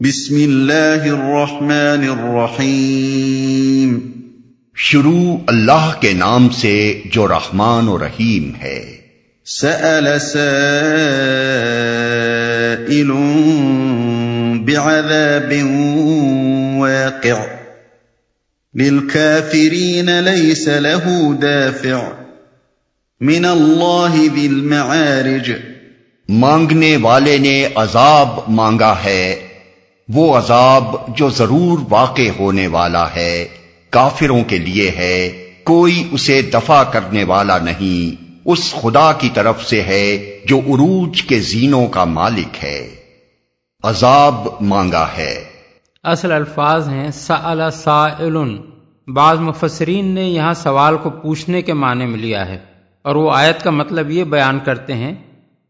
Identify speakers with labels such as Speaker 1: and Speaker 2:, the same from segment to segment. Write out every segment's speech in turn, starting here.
Speaker 1: بسم اللہ الرحمن الرحیم۔
Speaker 2: شروع اللہ کے نام سے جو رحمان و رحیم ہے۔
Speaker 1: سأل سائل بعذاب واقع۔ للكافرين ليس له دافع۔ من اللہ ذی المعارج۔
Speaker 2: مانگنے والے نے عذاب مانگا ہے۔ وہ عذاب جو ضرور واقع ہونے والا ہے، کافروں کے لیے ہے، کوئی اسے دفع کرنے والا نہیں، اس خدا کی طرف سے ہے جو عروج کے زینوں کا مالک ہے۔ عذاب مانگا ہے۔
Speaker 3: اصل الفاظ ہیں، سأل سائل۔ بعض مفسرین نے یہاں سوال کو پوچھنے کے معنی میں لیا ہے، اور وہ آیت کا مطلب یہ بیان کرتے ہیں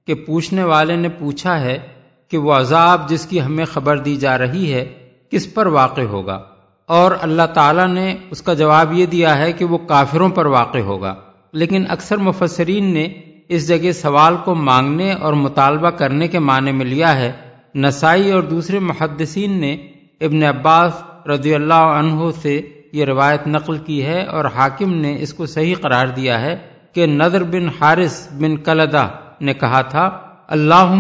Speaker 3: کہ پوچھنے والے نے پوچھا ہے کہ وہ عذاب جس کی ہمیں خبر دی جا رہی ہے، کس پر واقع ہوگا؟ اور اللہ تعالیٰ نے اس کا جواب یہ دیا ہے کہ وہ کافروں پر واقع ہوگا۔ لیکن اکثر مفسرین نے اس جگہ سوال کو مانگنے اور مطالبہ کرنے کے معنی میں لیا ہے۔ نسائی اور دوسرے محدثین نے ابن عباس رضی اللہ عنہ سے یہ روایت نقل کی ہے اور حاکم نے اس کو صحیح قرار دیا ہے کہ نظر بن حارث بن کلدہ نے کہا تھا اللہ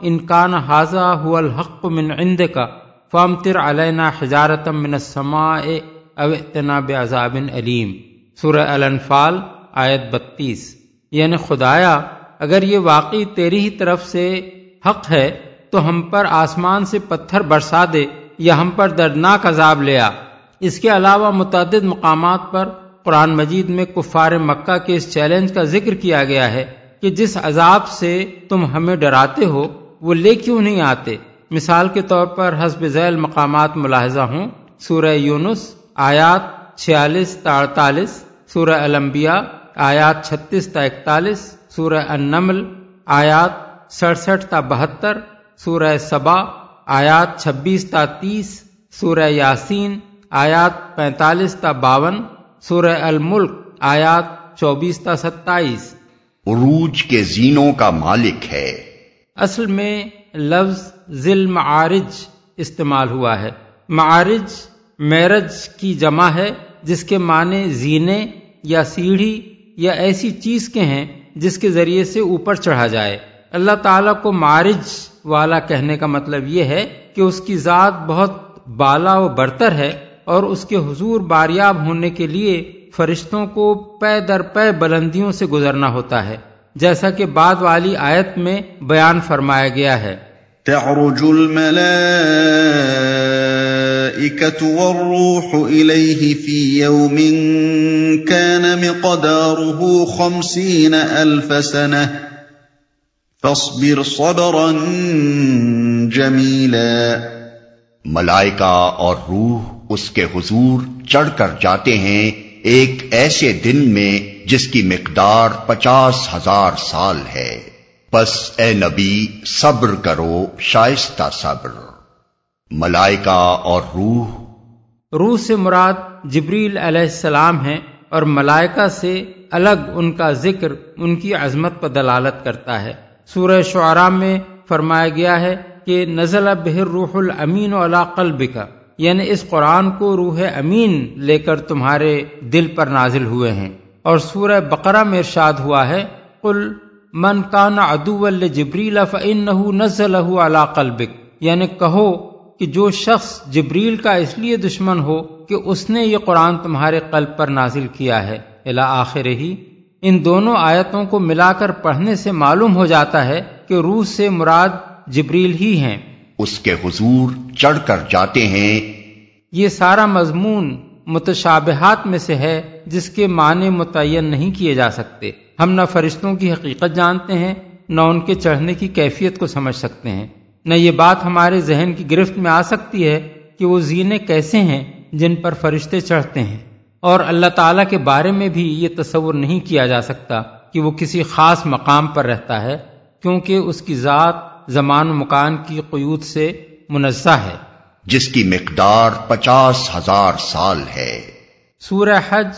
Speaker 3: انکان حاضہ هو الحق من عند کا فامتر علینا حجارت من السماء او اتنا بعذاب علیم سورہ الانفال آیت بتیس۔ یعنی خدایا، اگر یہ واقعی تیری ہی طرف سے حق ہے، تو ہم پر آسمان سے پتھر برسا دے یا ہم پر دردناک عذاب لیا اس کے علاوہ متعدد مقامات پر قرآن مجید میں کفار مکہ کے اس چیلنج کا ذکر کیا گیا ہے۔ کہ جس عذاب سے تم ہمیں ڈراتے ہو، وہ لے کیوں نہیں آتے؟ مثال کے طور پر حسب ذیل مقامات ملاحظہ ہوں، سورہ یونس، آیات چھیالیس تا اڑتالیس، سورہ الانبیاء، آیات چھتیس تا اکتالیس، سورہ النمل، آیات سڑسٹھ تا بہتر، سورہ سبا، آیات چھبیس تا تیس، سورہ یاسین، آیات پینتالیس تا باون، سورہ الملک، آیات چوبیس تا ستائیس۔
Speaker 2: عروج کے زینوں کا مالک ہے۔
Speaker 3: اصل میں لفظ ذل معارج استعمال ہوا ہے۔ معارج میرج کی جمع ہے، جس کے معنی زینے یا سیڑھی یا ایسی چیز کے ہیں، جس کے ذریعے سے اوپر چڑھا جائے۔ اللہ تعالیٰ کو معارج والا کہنے کا مطلب یہ ہے کہ اس کی ذات بہت بالا و برتر ہے اور اس کے حضور باریاب ہونے کے لیے فرشتوں کو پے در پے بلندیوں سے گزرنا ہوتا ہے جیسا کہ بعد والی آیت میں بیان فرمایا گیا ہے۔
Speaker 1: تعرج الملائكة والروح إليه في يوم كان مقداره خمسين ألف سنة فاصبر صبرا جميلا
Speaker 2: ملائکہ اور روح اس کے حضور چڑھ کر جاتے ہیں۔ ایک ایسے دن میں جس کی مقدار پچاس ہزار سال ہے۔ بس اے نبی، صبر کرو، شائستہ صبر۔ ملائکہ اور روح۔
Speaker 3: روح سے مراد جبریل علیہ السلام ہیں اور ملائکہ سے الگ ان کا ذکر ان کی عظمت پر دلالت کرتا ہے۔ سورہ شعراء میں فرمایا گیا ہے کہ نزل بہر روح الامین علا قلب کا یعنی اس قرآن کو روح امین لے کر تمہارے دل پر نازل ہوئے ہیں۔ اور سورہ بقرہ میں ارشاد ہوا ہے، قل من کان ادو جبریل فن نزل علا قلبک۔ یعنی کہو کہ جو شخص جبریل کا اس لیے دشمن ہو کہ اس نے یہ قرآن تمہارے قلب پر نازل کیا ہے۔ الا آخر ہی۔ ان دونوں آیتوں کو ملا کر پڑھنے سے معلوم ہو جاتا ہے کہ روح سے مراد جبریل ہی ہیں۔
Speaker 2: اس کے حضور چڑھ کر جاتے ہیں۔
Speaker 3: یہ سارا مضمون متشابہات میں سے ہے جس کے معنی متعین نہیں کیے جا سکتے۔ ہم نہ فرشتوں کی حقیقت جانتے ہیں، نہ ان کے چڑھنے کی کیفیت کو سمجھ سکتے ہیں۔ نہ یہ بات ہمارے ذہن کی گرفت میں آ سکتی ہے کہ وہ زینے کیسے ہیں جن پر فرشتے چڑھتے ہیں۔ اور اللہ تعالیٰ کے بارے میں بھی یہ تصور نہیں کیا جا سکتا کہ وہ کسی خاص مقام پر رہتا ہے، کیونکہ اس کی ذات زمان و مکان کی قیود سے منزہ ہے۔
Speaker 2: جس کی مقدار پچاس ہزار سال ہے۔
Speaker 3: سورہ حج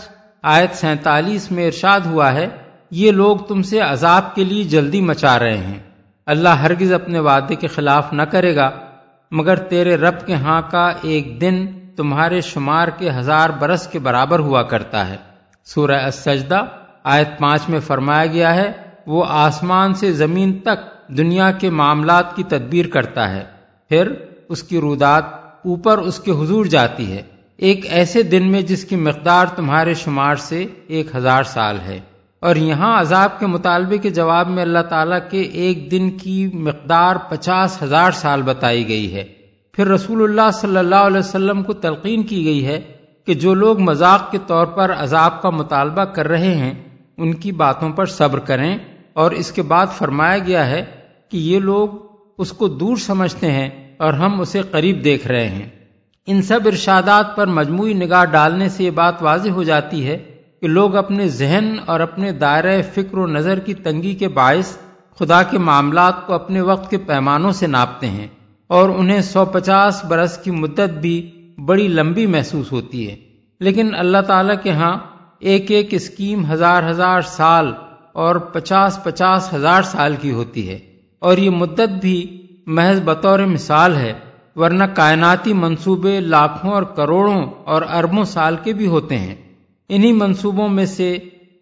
Speaker 3: آیت سینتالیس میں ارشاد ہوا ہے یہ لوگ تم سے عذاب کے لیے جلدی مچا رہے ہیں۔ اللہ ہرگز اپنے وعدے کے خلاف نہ کرے گا مگر تیرے رب کے ہاں کا ایک دن تمہارے شمار کے ہزار برس کے برابر ہوا کرتا ہے۔ سورہ السجدہ آیت پانچ میں فرمایا گیا ہے وہ آسمان سے زمین تک دنیا کے معاملات کی تدبیر کرتا ہے، پھر اس کی رودات اوپر اس کے حضور جاتی ہے۔ ایک ایسے دن میں جس کی مقدار تمہارے شمار سے ایک ہزار سال ہے۔ اور یہاں عذاب کے مطالبے کے جواب میں اللہ تعالیٰ کے ایک دن کی مقدار پچاس ہزار سال بتائی گئی ہے۔ پھر رسول اللہ صلی اللہ علیہ وسلم کو تلقین کی گئی ہے کہ جو لوگ مذاق کے طور پر عذاب کا مطالبہ کر رہے ہیں، ان کی باتوں پر صبر کریں۔ اور اس کے بعد فرمایا گیا ہے کہ یہ لوگ اس کو دور سمجھتے ہیں اور ہم اسے قریب دیکھ رہے ہیں۔ ان سب ارشادات پر مجموعی نگاہ ڈالنے سے یہ بات واضح ہو جاتی ہے کہ لوگ اپنے ذہن اور اپنے دائرۂ فکر و نظر کی تنگی کے باعث خدا کے معاملات کو اپنے وقت کے پیمانوں سے ناپتے ہیں اور انہیں سو پچاس برس کی مدت بھی بڑی لمبی محسوس ہوتی ہے۔ لیکن اللہ تعالی کے ہاں ایک ایک اسکیم ہزار ہزار سال اور پچاس پچاس ہزار سال کی ہوتی ہے۔ اور یہ مدت بھی محض بطور مثال ہے، ورنہ کائناتی منصوبے لاکھوں اور کروڑوں اور اربوں سال کے بھی ہوتے ہیں۔ انہی منصوبوں میں سے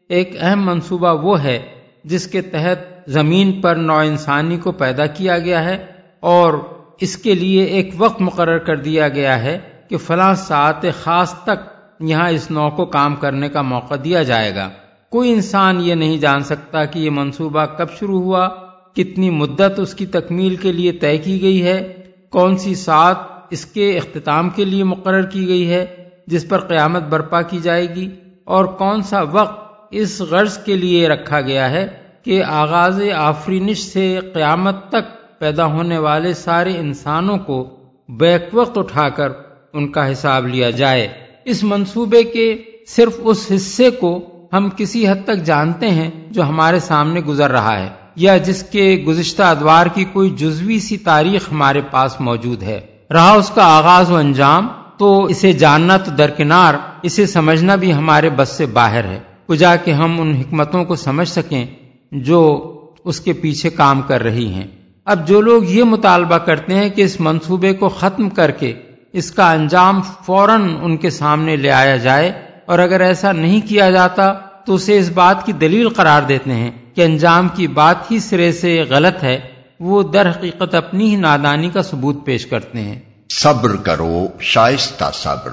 Speaker 3: ایک اہم منصوبہ وہ ہے جس کے تحت زمین پر نو انسانی کو پیدا کیا گیا ہے اور اس کے لیے ایک وقت مقرر کر دیا گیا ہے کہ فلاں ساعت خاص تک یہاں اس نو کو کام کرنے کا موقع دیا جائے گا۔ کوئی انسان یہ نہیں جان سکتا کہ یہ منصوبہ کب شروع ہوا کتنی مدت اس کی تکمیل کے لیے طے کی گئی ہے؟ کون سی ساتھ اس کے اختتام کے لیے مقرر کی گئی ہے، جس پر قیامت برپا کی جائے گی؟ اور کون سا وقت اس غرض کے لیے رکھا گیا ہے کہ آغاز آفرینش سے قیامت تک پیدا ہونے والے سارے انسانوں کو بیک وقت اٹھا کر ان کا حساب لیا جائے؟ اس منصوبے کے صرف اس حصے کو ہم کسی حد تک جانتے ہیں جو ہمارے سامنے گزر رہا ہے۔ یا جس کے گزشتہ ادوار کی کوئی جزوی سی تاریخ ہمارے پاس موجود ہے۔ رہا اس کا آغاز و انجام، تو اسے جاننا تو درکنار، اسے سمجھنا بھی ہمارے بس سے باہر ہے۔ کجا کہ ہم ان حکمتوں کو سمجھ سکیں جو اس کے پیچھے کام کر رہی ہیں۔ اب جو لوگ یہ مطالبہ کرتے ہیں کہ اس منصوبے کو ختم کر کے اس کا انجام فوراً ان کے سامنے لے آیا جائے اور اگر ایسا نہیں کیا جاتا تو اسے اس بات کی دلیل قرار دیتے ہیں۔ کہ انجام کی بات ہی سرے سے غلط ہے وہ در حقیقت اپنی ہی نادانی کا ثبوت پیش کرتے ہیں۔
Speaker 2: صبر کرو شائستہ صبر۔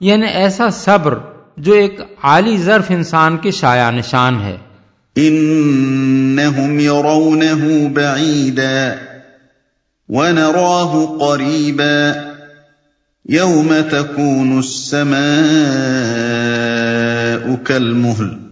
Speaker 3: یعنی ایسا صبر جو ایک عالی ظرف انسان کے شاع نشان ہے۔
Speaker 1: انہم يرونه بعیدا ونراه قریبا یوم تکون السماء كالمهل.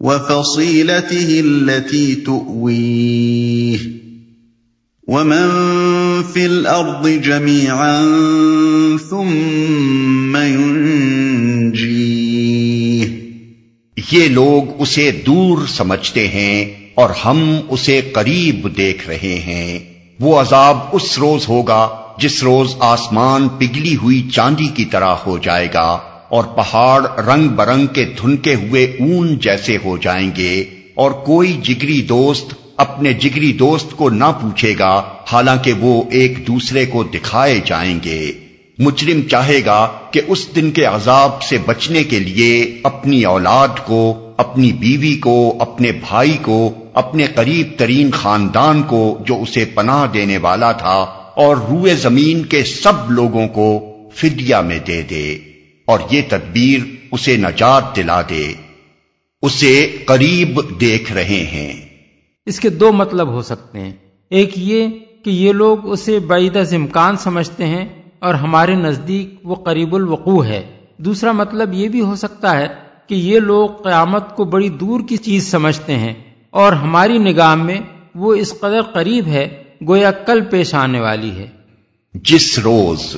Speaker 1: وفصيلته التي تؤويه ومن في الأرض جميعا ثم ينجيه
Speaker 2: یہ لوگ اسے دور سمجھتے ہیں اور ہم اسے قریب دیکھ رہے ہیں۔ وہ عذاب اس روز ہوگا جس روز آسمان پگلی ہوئی چاندی کی طرح ہو جائے گا۔ اور پہاڑ رنگ برنگ کے دھنکے ہوئے اون جیسے ہو جائیں گے، اور کوئی جگری دوست اپنے جگری دوست کو نہ پوچھے گا، حالانکہ وہ ایک دوسرے کو دکھائے جائیں گے۔ مجرم چاہے گا کہ اس دن کے عذاب سے بچنے کے لیے اپنی اولاد کو، اپنی بیوی کو، اپنے بھائی کو، اپنے قریب ترین خاندان کو جو اسے پناہ دینے والا تھا، اور روئے زمین کے سب لوگوں کو فدیہ میں دے دے۔ اور یہ تدبیر اسے نجات دلا دے اسے قریب دیکھ رہے ہیں۔
Speaker 3: اس کے دو مطلب ہو سکتے ہیں۔ ایک یہ کہ یہ لوگ اسے بعید از امکان سمجھتے ہیں اور ہمارے نزدیک وہ قریب الوقوع ہے۔ دوسرا مطلب یہ بھی ہو سکتا ہے کہ یہ لوگ قیامت کو بڑی دور کی چیز سمجھتے ہیں اور ہماری نگاہ میں وہ اس قدر قریب ہے گویا کل پیش آنے والی ہے۔
Speaker 2: جس روز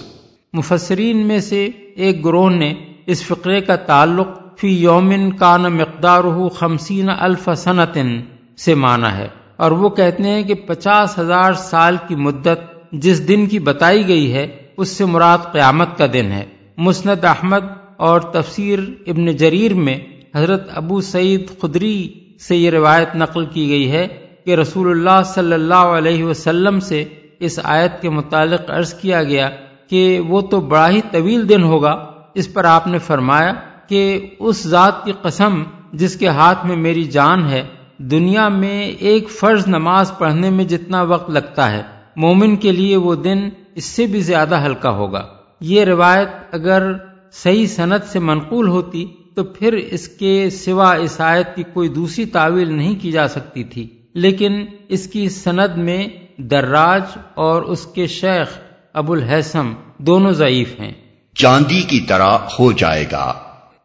Speaker 3: مفسرین میں سے ایک گروہ نے اس فقرے کا تعلق فی یومن کان مقدار خمسین الف صنعتن سے مانا ہے۔ اور وہ کہتے ہیں کہ پچاس ہزار سال کی مدت جس دن کی بتائی گئی ہے، اس سے مراد قیامت کا دن ہے۔ مسند احمد اور تفسیر ابن جریر میں حضرت ابو سعید خدری سے یہ روایت نقل کی گئی ہے کہ رسول اللہ صلی اللہ علیہ وسلم سے اس آیت کے متعلق عرض کیا گیا کہ وہ تو بڑا ہی طویل دن ہوگا۔ اس پر آپ نے فرمایا کہ اس ذات کی قسم جس کے ہاتھ میں میری جان ہے، دنیا میں ایک فرض نماز پڑھنے میں جتنا وقت لگتا ہے، مومن کے لیے وہ دن اس سے بھی زیادہ ہلکا ہوگا۔ یہ روایت اگر صحیح صنعت سے منقول ہوتی تو پھر اس کے سوا اس آیت کی کوئی دوسری تعویل نہیں کی جا سکتی تھی۔ لیکن اس کی سند میں دراج اور اس کے شیخ ابو الحسم دونوں ضعیف ہیں۔
Speaker 2: چاندی کی طرح ہو جائے گا۔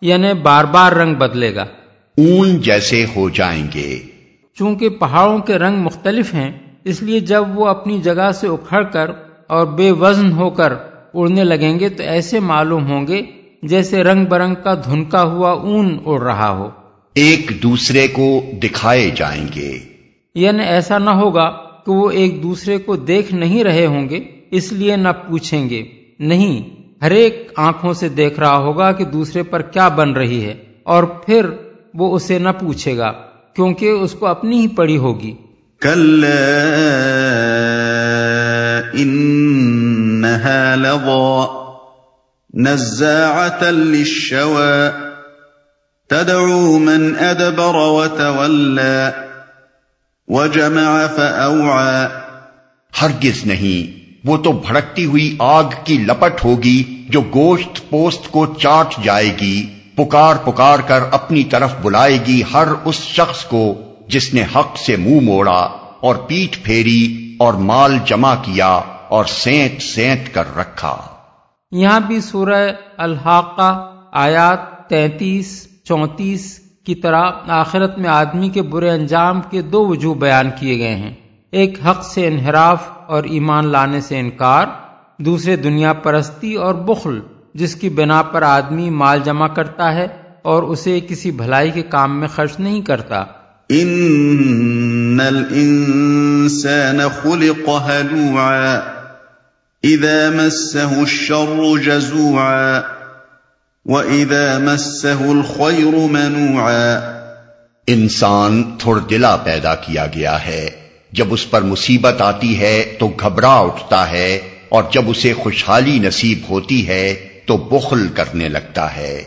Speaker 3: یعنی بار بار رنگ بدلے گا۔
Speaker 2: اون جیسے ہو جائیں گے۔
Speaker 3: چونکہ پہاڑوں کے رنگ مختلف ہیں اس لیے جب وہ اپنی جگہ سے اکھڑ کر اور بے وزن ہو کر اڑنے لگیں گے تو ایسے معلوم ہوں گے جیسے رنگ برنگ کا دھنکا ہوا اون اڑ رہا ہو۔
Speaker 2: ایک دوسرے کو دکھائے جائیں گے۔
Speaker 3: یعنی ایسا نہ ہوگا کہ وہ ایک دوسرے کو دیکھ نہیں رہے ہوں گے۔ اس لیے نہ پوچھیں گے نہیں ہر ایک آنکھوں سے دیکھ رہا ہوگا کہ دوسرے پر کیا بن رہی ہے اور پھر وہ اسے نہ پوچھے گا کیونکہ اس کو اپنی ہی پڑی ہوگی۔
Speaker 1: کل تدعو من ادبر وتولى وجمع فاوعى۔
Speaker 2: ہرگز نہیں۔ وہ تو بھڑکتی ہوئی آگ کی لپٹ ہوگی جو گوشت پوست کو چاٹ جائے گی، پکار پکار کر اپنی طرف بلائے گی ہر اس شخص کو جس نے حق سے منہ موڑا اور پیٹ پھیری اور مال جمع کیا اور سینت سینت کر رکھا۔
Speaker 3: یہاں بھی سورہ الحاقہ آیات تینتیس، چونتیس کی طرح آخرت میں آدمی کے برے انجام کے دو وجوہ بیان کیے گئے ہیں۔ ایک حق سے انحراف اور ایمان لانے سے انکار دوسرے دنیا پرستی اور بخل جس کی بنا پر آدمی مال جمع کرتا ہے اور اسے کسی بھلائی کے کام میں خرچ نہیں کرتا۔
Speaker 1: ان الانسان خلق هلوعا اذا مسه الشر جزوعا واذا مسه الخير منوعا۔
Speaker 2: انسان تھوڑ دلا پیدا کیا گیا ہے۔ جب اس پر مصیبت آتی ہے تو گھبرا اٹھتا ہے اور جب اسے خوشحالی نصیب ہوتی ہے تو بخل کرنے لگتا ہے۔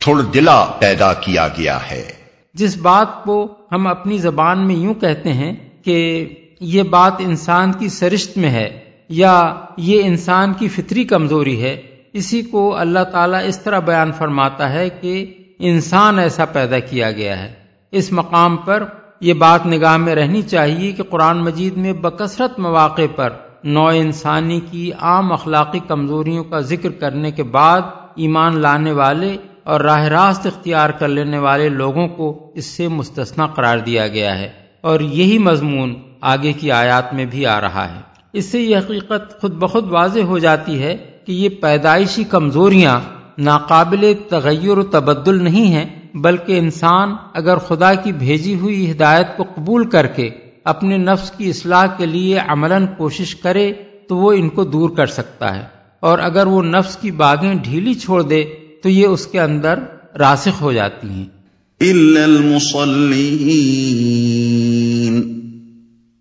Speaker 2: تھوڑ دلا پیدا کیا گیا ہے۔
Speaker 3: جس بات کو ہم اپنی زبان میں یوں کہتے ہیں کہ یہ بات انسان کی سرشت میں ہے یا یہ انسان کی فطری کمزوری ہے، اسی کو اللہ تعالیٰ اس طرح بیان فرماتا ہے کہ انسان ایسا پیدا کیا گیا ہے۔ اس مقام پر یہ بات نگاہ میں رہنی چاہیے کہ قرآن مجید میں بکثرت مواقع پر نو انسانی کی عام اخلاقی کمزوریوں کا ذکر کرنے کے بعد ایمان لانے والے اور راہ راست اختیار کر لینے والے لوگوں کو اس سے مستثنا قرار دیا گیا ہے اور یہی مضمون آگے کی آیات میں بھی آ رہا ہے۔ اس سے یہ حقیقت خود بخود واضح ہو جاتی ہے کہ یہ پیدائشی کمزوریاں ناقابل تغیر و تبدل نہیں ہیں بلکہ انسان اگر خدا کی بھیجی ہوئی ہدایت کو قبول کر کے اپنے نفس کی اصلاح کے لیے عملاً کوشش کرے تو وہ ان کو دور کر سکتا ہے۔ اور اگر وہ نفس کی باغیں ڈھیلی چھوڑ دے تو یہ اس کے اندر راسخ ہو جاتی ہیں۔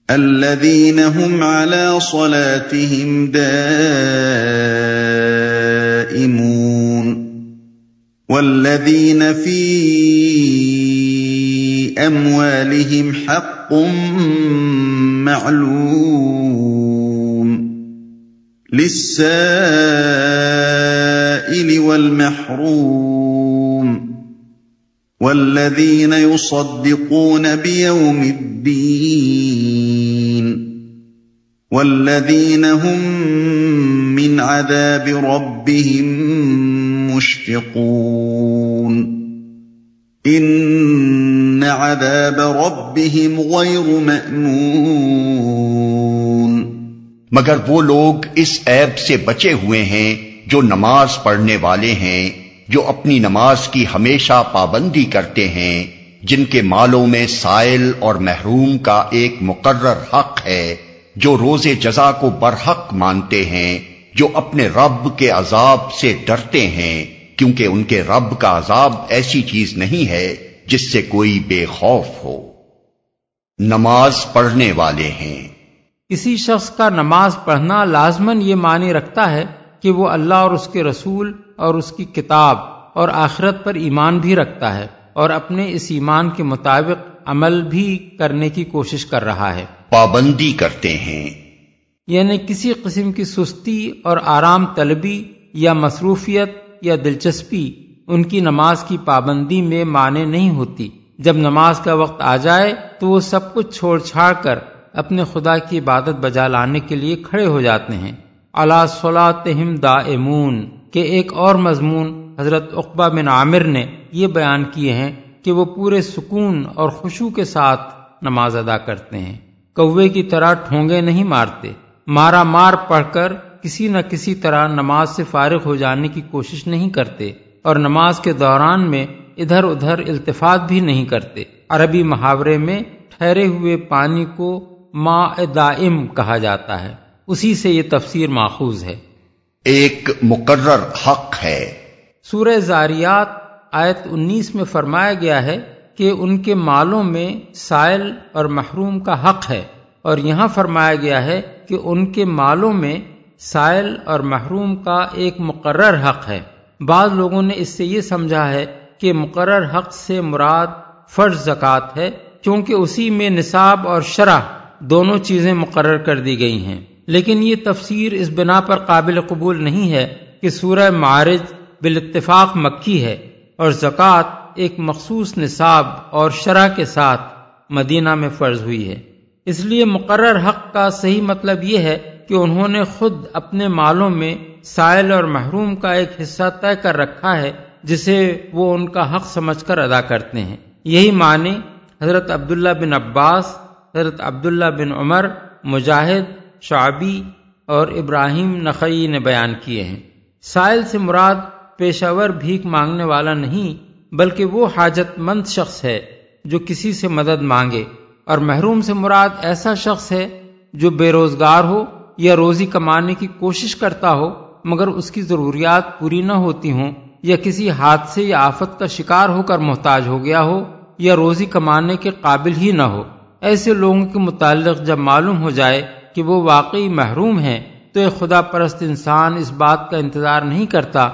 Speaker 1: الذين هم على صلاتهم دائمون۔ والذين في اموالهم حق معلوم للسائل والمحروم والذين يصدقون بيوم الدين والذين هم من عذاب ربهم مشفقون. ان عذاب ربهم غیر مأمون.
Speaker 2: مگر وہ لوگ اس عیب سے بچے ہوئے ہیں جو نماز پڑھنے والے ہیں، جو اپنی نماز کی ہمیشہ پابندی کرتے ہیں، جن کے مالوں میں سائل اور محروم کا ایک مقرر حق ہے، جو روز جزا کو برحق مانتے ہیں۔ جو اپنے رب کے عذاب سے ڈرتے ہیں کیونکہ ان کے رب کا عذاب ایسی چیز نہیں ہے جس سے کوئی بے خوف ہو۔ نماز پڑھنے والے ہیں۔
Speaker 3: کسی شخص کا نماز پڑھنا لازمن یہ معنی رکھتا ہے کہ وہ اللہ اور اس کے رسول اور اس کی کتاب اور آخرت پر ایمان بھی رکھتا ہے اور اپنے اس ایمان کے مطابق عمل بھی کرنے کی کوشش کر رہا ہے۔
Speaker 2: پابندی کرتے ہیں۔
Speaker 3: یعنی کسی قسم کی سستی اور آرام طلبی یا مصروفیت یا دلچسپی ان کی نماز کی پابندی میں معنی نہیں ہوتی۔ جب نماز کا وقت آ جائے تو وہ سب کچھ چھوڑ چھاڑ کر اپنے خدا کی عبادت بجا لانے کے لیے کھڑے ہو جاتے ہیں۔ اللہ صلاحم دا امون کے ایک اور مضمون حضرت اقبا بن عامر نے یہ بیان کیے ہیں کہ وہ پورے سکون اور خوشو کے ساتھ نماز ادا کرتے ہیں۔ کوے کی طرح ٹھونگے نہیں مارتے۔ مارا مار پڑھ کر کسی نہ کسی طرح نماز سے فارغ ہو جانے کی کوشش نہیں کرتے اور نماز کے دوران میں ادھر ادھر التفات بھی نہیں کرتے۔ عربی محاورے میں ٹھہرے ہوئے پانی کو ما دائم کہا جاتا ہے۔ اسی سے یہ تفسیر ماخوذ ہے۔
Speaker 2: ایک مقرر حق ہے۔
Speaker 3: سورہ زاریات آیت انیس میں فرمایا گیا ہے کہ ان کے مالوں میں سائل اور محروم کا حق ہے اور یہاں فرمایا گیا ہے کہ ان کے مالوں میں سائل اور محروم کا ایک مقرر حق ہے۔ بعض لوگوں نے اس سے یہ سمجھا ہے کہ مقرر حق سے مراد فرض زکوٰۃ ہے کیونکہ اسی میں نصاب اور شرح دونوں چیزیں مقرر کر دی گئی ہیں۔ لیکن یہ تفسیر اس بنا پر قابل قبول نہیں ہے کہ سورہ معارج بالاتفاق مکی ہے اور زکوٰۃ ایک مخصوص نصاب اور شرح کے ساتھ مدینہ میں فرض ہوئی ہے۔ اس لیے مقرر حق کا صحیح مطلب یہ ہے کہ انہوں نے خود اپنے مالوں میں سائل اور محروم کا ایک حصہ طے کر رکھا ہے، جسے وہ ان کا حق سمجھ کر ادا کرتے ہیں۔ یہی معنی حضرت عبداللہ بن عباس، حضرت عبداللہ بن عمر، مجاہد، شعبی اور ابراہیم نقی نے بیان کیے ہیں۔ سائل سے مراد پیشاور بھیک مانگنے والا نہیں، بلکہ وہ حاجت مند شخص ہے جو کسی سے مدد مانگے۔ اور محروم سے مراد ایسا شخص ہے جو بے روزگار ہو یا روزی کمانے کی کوشش کرتا ہو، مگر اس کی ضروریات پوری نہ ہوتی ہوں، یا کسی حادثے یا آفت کا شکار ہو کر محتاج ہو گیا ہو، یا روزی کمانے کے قابل ہی نہ ہو۔ ایسے لوگوں کے متعلق جب معلوم ہو جائے کہ وہ واقعی محروم ہیں، تو ایک خدا پرست انسان اس بات کا انتظار نہیں کرتا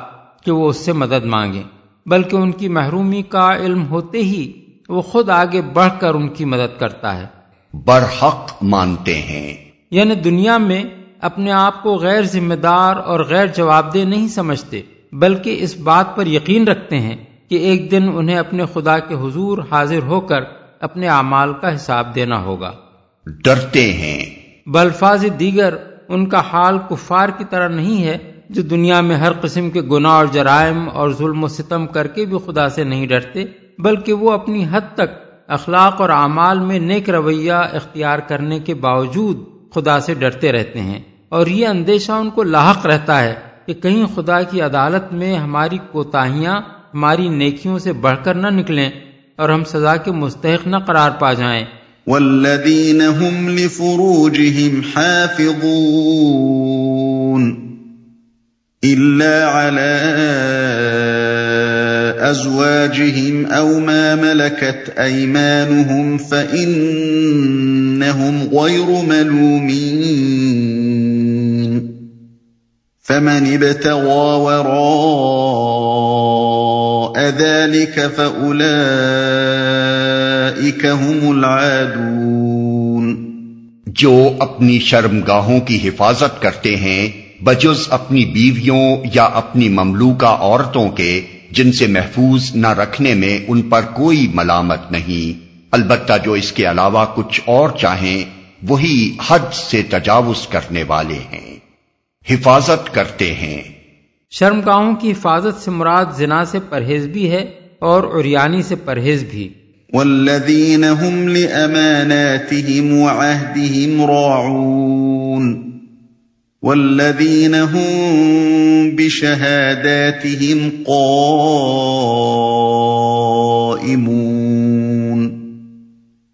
Speaker 3: کہ وہ اس سے مدد مانگے، بلکہ ان کی محرومی کا علم ہوتے ہی وہ خود آگے بڑھ کر ان کی مدد کرتا ہے۔
Speaker 2: برحق مانتے ہیں۔
Speaker 3: یعنی دنیا میں اپنے آپ کو غیر ذمہ دار اور غیر جواب دہ نہیں سمجھتے بلکہ اس بات پر یقین رکھتے ہیں کہ ایک دن انہیں اپنے خدا کے حضور حاضر ہو کر اپنے اعمال کا حساب دینا ہوگا۔
Speaker 2: ڈرتے ہیں۔
Speaker 3: بلفاظ دیگر ان کا حال کفار کی طرح نہیں ہے جو دنیا میں ہر قسم کے گناہ اور جرائم اور ظلم و ستم کر کے بھی خدا سے نہیں ڈرتے۔ بلکہ وہ اپنی حد تک اخلاق اور اعمال میں نیک رویہ اختیار کرنے کے باوجود خدا سے ڈرتے رہتے ہیں۔ اور یہ اندیشہ ان کو لاحق رہتا ہے کہ کہیں خدا کی عدالت میں ہماری کوتاہیاں، ہماری نیکیوں سے بڑھ کر نہ نکلیں اور ہم سزا کے مستحق نہ قرار پا جائیں۔
Speaker 1: والذين هم لفروجهم حافظون إلا على أزواجهم أو ما ملكت أيمانهم فإنهم غير ملومين فمن ابتغى وراء ذلك فأولئك هم العادون
Speaker 2: جو اپنی شرم گاہوں کی حفاظت کرتے ہیں، بجز اپنی بیویوں یا اپنی مملوکہ عورتوں کے جن سے محفوظ نہ رکھنے میں ان پر کوئی ملامت نہیں۔ البتہ جو اس کے علاوہ کچھ اور چاہیں وہی حد سے تجاوز کرنے والے ہیں۔ حفاظت کرتے ہیں۔
Speaker 3: شرمگاہوں کی حفاظت سے مراد زنا سے پرہیز بھی ہے اور اریانی سے پرہیز بھی۔
Speaker 1: والذين هم لأماناتهم وعهدهم راعون۔ والذين هم بشهاداتهم قائمون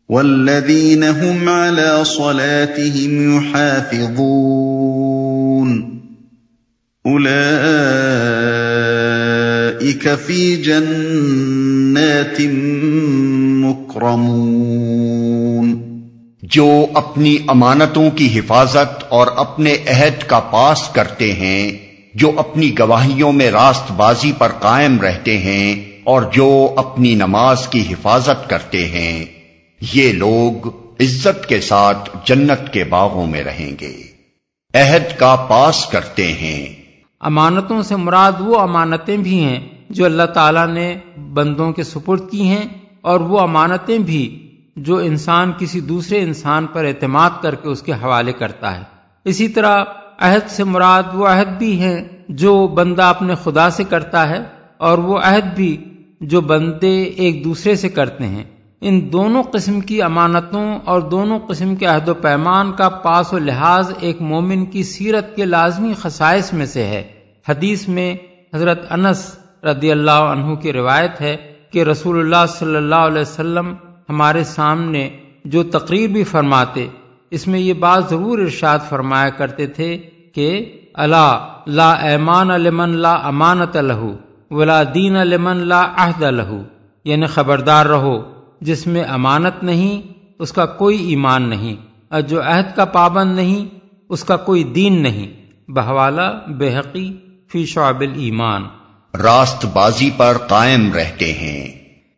Speaker 1: والذين هم على صلاتهم يحافظون اولئك في جنات مكرمون
Speaker 2: جو اپنی امانتوں کی حفاظت اور اپنے عہد کا پاس کرتے ہیں، جو اپنی گواہیوں میں راست بازی پر قائم رہتے ہیں اور جو اپنی نماز کی حفاظت کرتے ہیں۔ یہ لوگ عزت کے ساتھ جنت کے باغوں میں رہیں گے۔ عہد کا پاس کرتے ہیں۔
Speaker 3: امانتوں سے مراد وہ امانتیں بھی ہیں جو اللہ تعالیٰ نے بندوں کے سپرد کی ہیں اور وہ امانتیں بھی جو انسان کسی دوسرے انسان پر اعتماد کر کے اس کے حوالے کرتا ہے۔ اسی طرح عہد سے مراد وہ عہد بھی ہے جو بندہ اپنے خدا سے کرتا ہے اور وہ عہد بھی جو بندے ایک دوسرے سے کرتے ہیں۔ ان دونوں قسم کی امانتوں اور دونوں قسم کے عہد و پیمان کا پاس و لحاظ ایک مومن کی سیرت کے لازمی خصائص میں سے ہے۔ حدیث میں حضرت انس رضی اللہ عنہ کی روایت ہے کہ رسول اللہ صلی اللہ علیہ وسلم ہمارے سامنے جو تقریر بھی فرماتے اس میں یہ بات ضرور ارشاد فرمایا کرتے تھے کہ اللہ لا ایمان لمن لا امانت لہو ولا دین لمن لا عہد لہو. یعنی خبردار رہو جس میں امانت نہیں اس کا کوئی ایمان نہیں اور جو عہد کا پابند نہیں اس کا کوئی دین نہیں۔ بہوالا بحقی فی شعب ایمان
Speaker 2: راست بازی پر قائم رہتے ہیں۔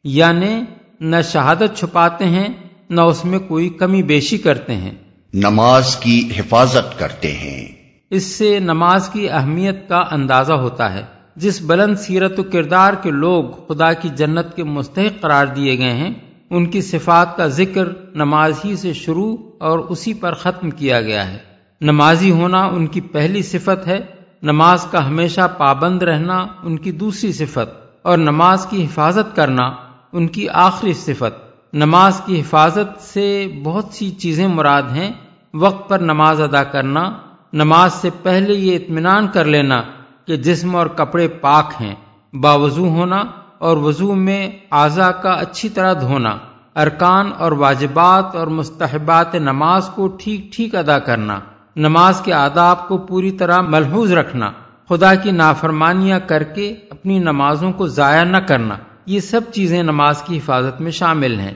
Speaker 3: یعنی نہ شہادت چھپاتے ہیں نہ اس میں کوئی کمی بیشی کرتے ہیں۔
Speaker 2: نماز کی حفاظت کرتے ہیں۔
Speaker 3: اس سے نماز کی اہمیت کا اندازہ ہوتا ہے۔ جس بلند سیرت و کردار کے لوگ خدا کی جنت کے مستحق قرار دیے گئے ہیں ان کی صفات کا ذکر نماز ہی سے شروع اور اسی پر ختم کیا گیا ہے۔ نمازی ہونا ان کی پہلی صفت ہے نماز کا ہمیشہ پابند رہنا ان کی دوسری صفت اور نماز کی حفاظت کرنا ان کی آخری صفت، نماز کی حفاظت سے بہت سی چیزیں مراد ہیں۔ وقت پر نماز ادا کرنا، نماز سے پہلے یہ اطمینان کر لینا کہ جسم اور کپڑے پاک ہیں۔ باوضو ہونا اور وضو میں اعضا کا اچھی طرح دھونا۔ ارکان اور واجبات اور مستحبات نماز کو ٹھیک ٹھیک ادا کرنا۔ نماز کے آداب کو پوری طرح ملحوظ رکھنا۔ خدا کی نافرمانیاں کر کے اپنی نمازوں کو ضائع نہ کرنا۔ یہ سب چیزیں نماز کی حفاظت میں شامل ہیں۔